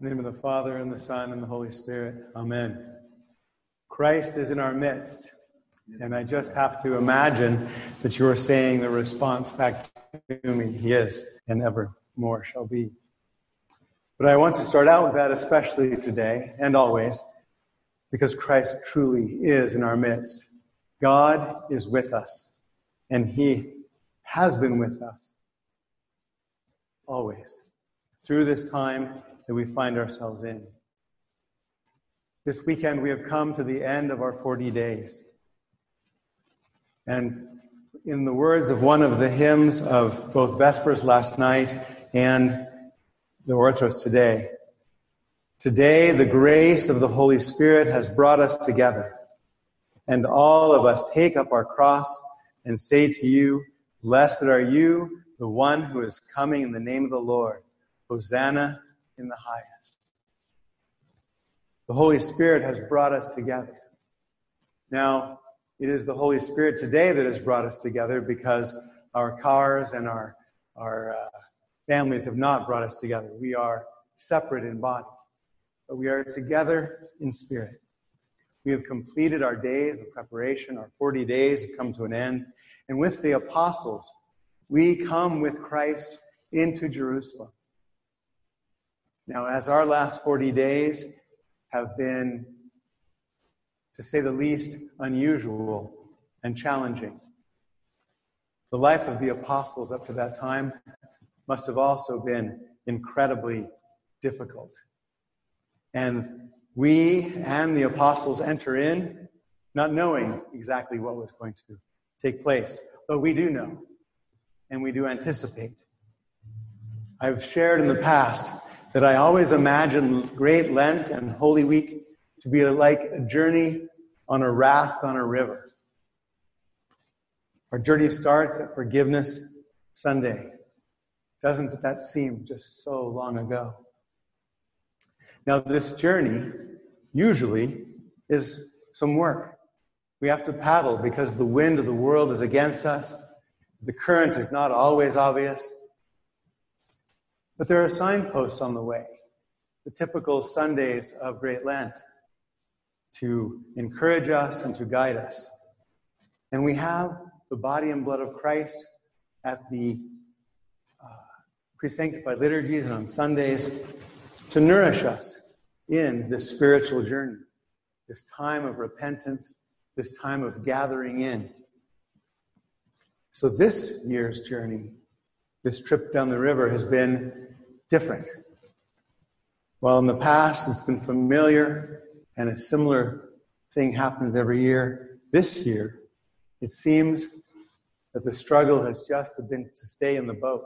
In the name of the Father, and the Son, and the Holy Spirit. Amen. Christ is in our midst. And I just have to imagine that you're saying the response back to me, He is, and evermore shall be. But I want to start out with that, especially today and always, because Christ truly is in our midst. God is with us, and He has been with us always through this time that we find ourselves in. This weekend, we have come to the end of our 40 days. And in the words of one of the hymns of both Vespers last night and the Orthros today, today the grace of the Holy Spirit has brought us together. And all of us take up our cross and say to you, Blessed are you, the one who is coming in the name of the Lord. Hosanna in the highest. The Holy Spirit has brought us together. Now, it is the Holy Spirit today that has brought us together because our cars and our, our uh, families have not brought us together. We are separate in body, but we are together in spirit. We have completed our days of preparation. Our 40 days have come to an end. And with the apostles, we come with Christ into Jerusalem. Now, as our last 40 days have been, to say the least, unusual and challenging, the life of the apostles up to that time must have also been incredibly difficult. And we and the apostles enter in not knowing exactly what was going to take place, but we do know and we do anticipate. I've shared in the past that I always imagine Great Lent and Holy Week to be like a journey on a raft on a river. Our journey starts at Forgiveness Sunday. Doesn't that seem just so long ago? Now, this journey usually is some work. We have to paddle because the wind of the world is against us. The current is not always obvious. But there are signposts on the way, the typical Sundays of Great Lent, to encourage us and to guide us. And we have the body and blood of Christ at the uh, pre-sanctified liturgies and on Sundays to nourish us in this spiritual journey, this time of repentance, this time of gathering in. So this year's journey, this trip down the river has been different. Well, in the past it's been familiar and a similar thing happens every year, this year it seems that the struggle has just been to stay in the boat.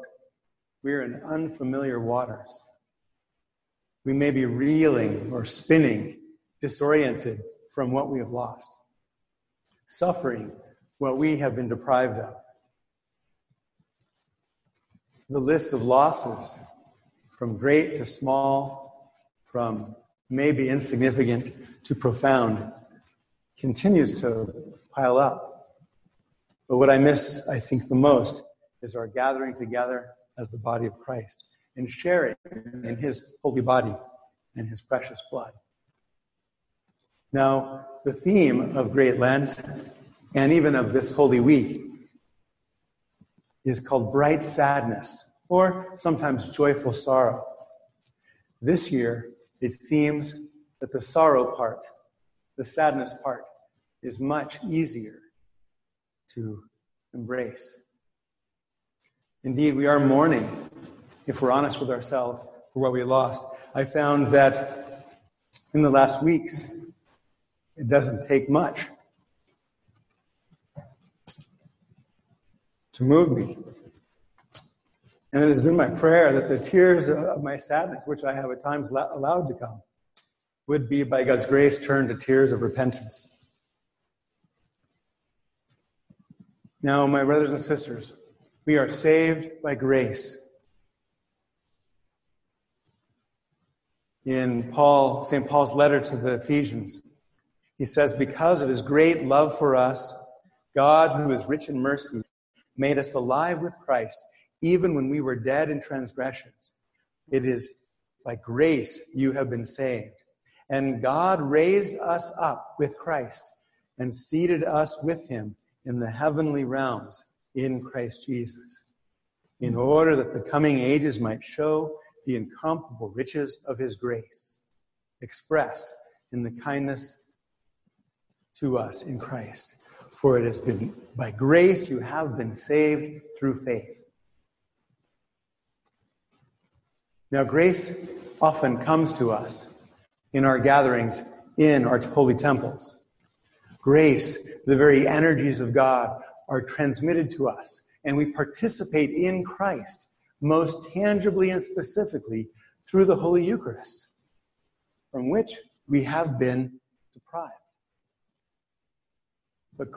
We're in unfamiliar waters. We may be reeling or spinning, disoriented from what we have lost, suffering what we have been deprived of. The list of losses from great to small, from maybe insignificant to profound, continues to pile up. But what I miss, I think, the most is our gathering together as the body of Christ and sharing in his holy body and his precious blood. Now, the theme of Great Lent and even of this Holy Week is called bright sadness or sometimes joyful sorrow. This year, it seems that the sorrow part, the sadness part, is much easier to embrace. Indeed, we are mourning, if we're honest with ourselves, for what we lost. I found that in the last weeks, it doesn't take much to move me and it has been my prayer that the tears of my sadness, which I have at times allowed to come, would be, by God's grace, turned to tears of repentance. Now, my brothers and sisters, we are saved by grace. In Paul, St. Paul's letter to the Ephesians, he says, Because of his great love for us, God, who is rich in mercy, made us alive with Christ even when we were dead in transgressions. It is By grace you have been saved. And God raised us up with Christ and seated us with him in the heavenly realms in Christ Jesus, in order that the coming ages might show the incomparable riches of his grace, expressed in the kindness to us in Christ. For it has been by grace you have been saved through faith. Now, grace often comes to us in our gatherings in our holy temples. Grace, the very energies of God, are transmitted to us, and we participate in Christ most tangibly and specifically through the Holy Eucharist, from which we have been deprived. But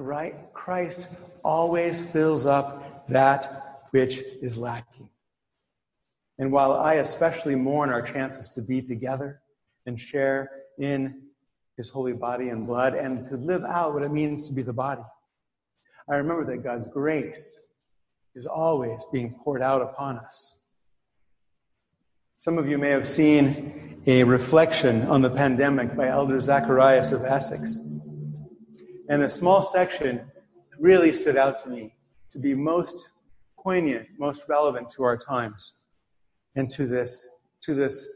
Christ always fills up that which is lacking. And while I especially mourn our chances to be together and share in his holy body and blood and to live out what it means to be the body, I remember that God's grace is always being poured out upon us. Some of you may have seen a reflection on the pandemic by Elder Zacharias of Essex. And a small section really stood out to me to be most poignant, most relevant to our times and to this, to this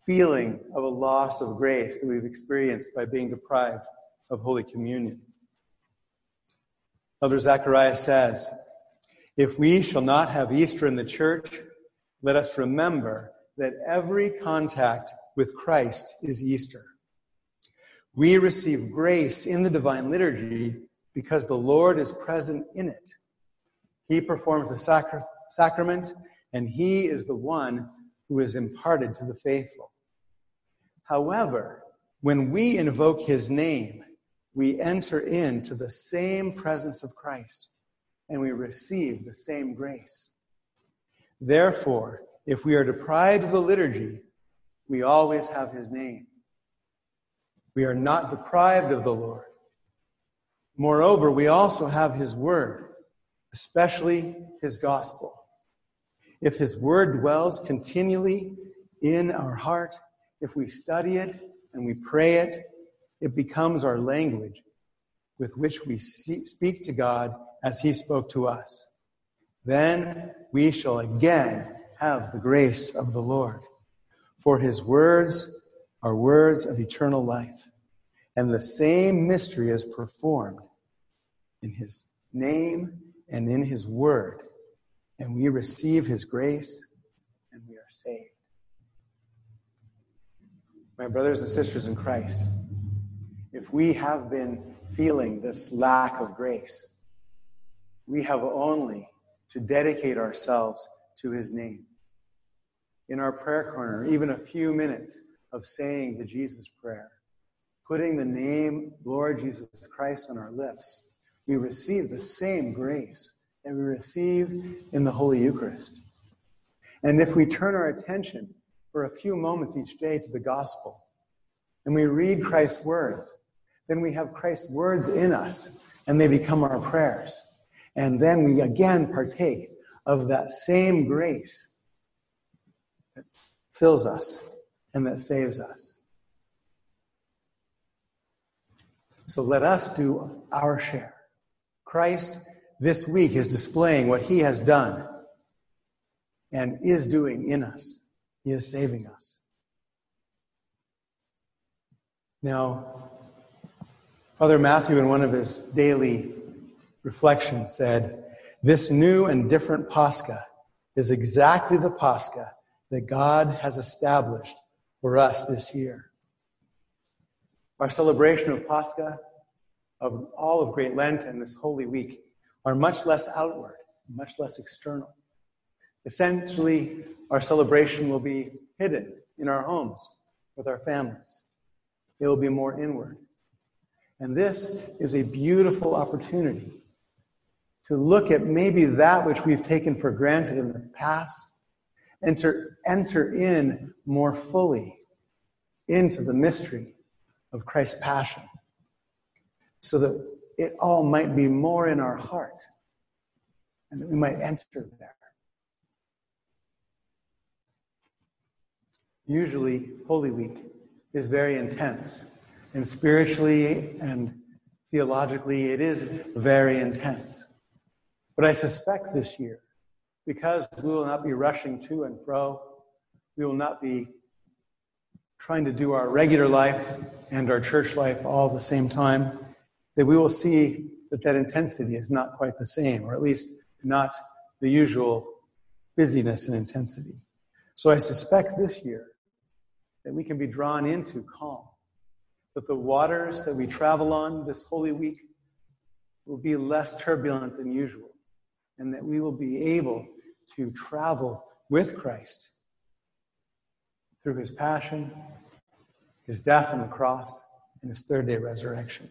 feeling of a loss of grace that we've experienced by being deprived of Holy Communion. Elder Zacharias says, If we shall not have Easter in the church, let us remember that every contact with Christ is Easter. We receive grace in the divine liturgy because the Lord is present in it. He performs the sacra- sacrament, and He is the one who is imparted to the faithful. However, when we invoke His name, we enter into the same presence of Christ and we receive the same grace. Therefore, if we are deprived of the liturgy, we always have His name. We are not deprived of the Lord. Moreover, we also have His Word, especially His gospel. If His Word dwells continually in our heart, if we study it and we pray it, it becomes our language with which we speak to God as He spoke to us. Then we shall again have the grace of the Lord. For His words are words of eternal life. And the same mystery is performed in his name and in his word. And we receive his grace and we are saved. My brothers and sisters in Christ, if we have been feeling this lack of grace, we have only to dedicate ourselves to his name. In our prayer corner, even a few minutes of saying the Jesus prayer, putting the name Lord Jesus Christ on our lips, we receive the same grace that we receive in the Holy Eucharist. And if we turn our attention for a few moments each day to the gospel and we read Christ's words, then we have Christ's words in us and they become our prayers. And then we again partake of that same grace that fills us and that saves us. So let us do our share. Christ this week is displaying what he has done and is doing in us. He is saving us. Now, Father Matthew, in one of his daily reflections, said, This new and different Pascha is exactly the Pascha that God has established for us this year. Our celebration of Pascha, of all of Great Lent and this Holy Week, are much less outward, much less external. Essentially, our celebration will be hidden in our homes with our families. It will be more inward. And this is a beautiful opportunity to look at maybe that which we've taken for granted in the past and to enter in more fully into the mystery of Christ's passion so that it all might be more in our heart and that we might enter there. usually Holy Week is very intense. And spiritually and theologically, it is very intense. But I suspect this year, because we will not be rushing to and fro, we will not be trying to do our regular life and our church life all at the same time, that we will see that that intensity is not quite the same, or at least not the usual busyness and intensity. So I suspect this year that we can be drawn into calm, that the waters that we travel on this Holy Week will be less turbulent than usual, and that we will be able to travel with Christ through his passion, his death on the cross, and his third day resurrection.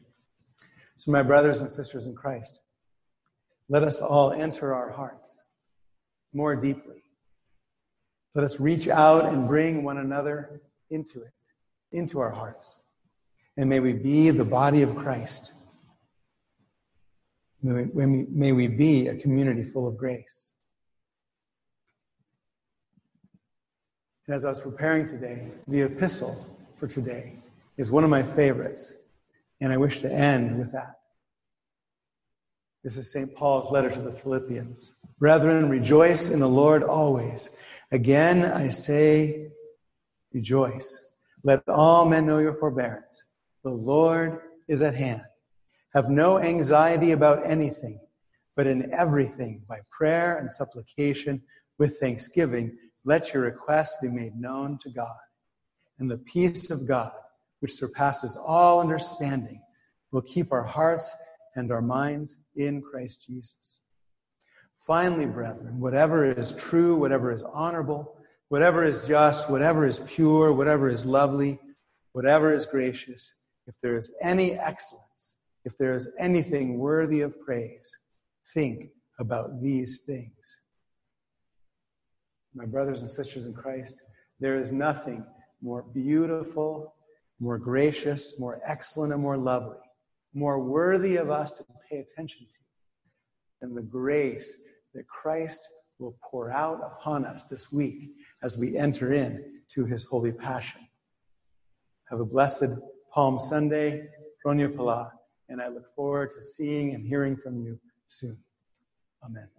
So, my brothers and sisters in Christ, let us all enter our hearts more deeply. Let us reach out and bring one another into it, into our hearts. And may we be the body of Christ. May we, may we be a community full of grace. And as I was preparing today, the epistle for today is one of my favorites. And I wish to end with that. This is St. Paul's letter to the Philippians. Brethren, rejoice in the Lord always. Again, I say, rejoice. Let all men know your forbearance. The Lord is at hand. Have no anxiety about anything, but in everything, by prayer and supplication, with thanksgiving, let your requests be made known to God. And the peace of God, which surpasses all understanding, will keep our hearts and our minds in Christ Jesus. Finally, brethren, whatever is true, whatever is honorable, whatever is just, whatever is pure, whatever is lovely, whatever is gracious, if there is any excellence, if there is anything worthy of praise, think about these things. My brothers and sisters in Christ, there is nothing more beautiful, more gracious, more excellent, and more lovely more worthy of us to pay attention to than the grace that Christ will pour out upon us this week as we enter in to his holy passion. Have a blessed Palm Sunday, Ronya Pala, and I look forward to seeing and hearing from you soon. Amen.